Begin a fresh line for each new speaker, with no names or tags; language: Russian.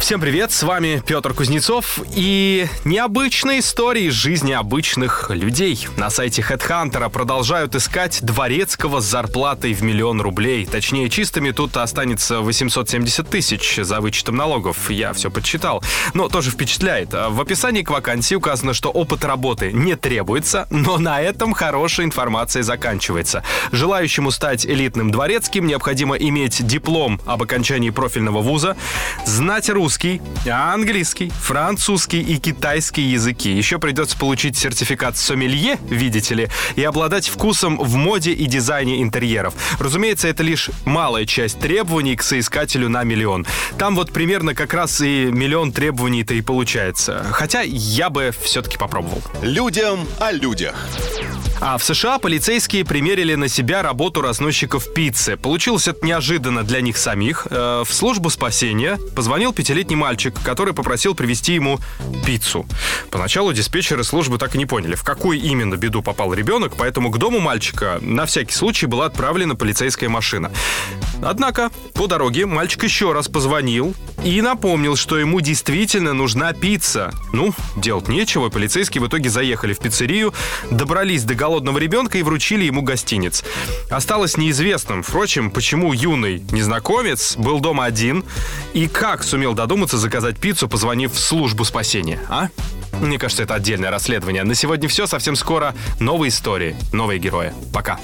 Всем привет, с вами Петр Кузнецов и необычные истории из жизни обычных людей. На сайте HeadHunter продолжают искать дворецкого с зарплатой в миллион рублей. Точнее, чистыми тут останется 870 тысяч за вычетом налогов. Я все подсчитал. Но тоже впечатляет. В описании к вакансии указано, что опыт работы не требуется, но на этом хорошая информация заканчивается. Желающему стать элитным дворецким необходимо иметь диплом об окончании профильного вуза, знать русский, английский, французский и китайский языки. Еще придется получить сертификат сомелье, видите ли, и обладать вкусом в моде и дизайне интерьеров. Разумеется, это лишь малая часть требований к соискателю на миллион. Там вот примерно как раз и миллион требований-то и получается. Хотя я бы все-таки попробовал.
Людям о людях.
А в США полицейские примерили на себя работу разносчиков пиццы. Получилось это неожиданно для них самих. Э, в службу спасения позвонил пятилетний мальчик, который попросил привезти ему пиццу. Поначалу диспетчеры службы так и не поняли, в какую именно беду попал ребенок, поэтому к дому мальчика на всякий случай была отправлена полицейская машина. Однако по дороге мальчик еще раз позвонил и напомнил, что ему действительно нужна пицца. Ну, делать нечего, полицейские в итоге заехали в пиццерию, добрались до голодного ребенка и вручили ему гостиниц. Осталось неизвестным, впрочем, почему юный незнакомец был дома один и как сумел додуматься заказать пиццу, позвонив в службу спасения, а? Мне кажется, это отдельное расследование. На сегодня все. Совсем скоро новые истории, новые герои. Пока.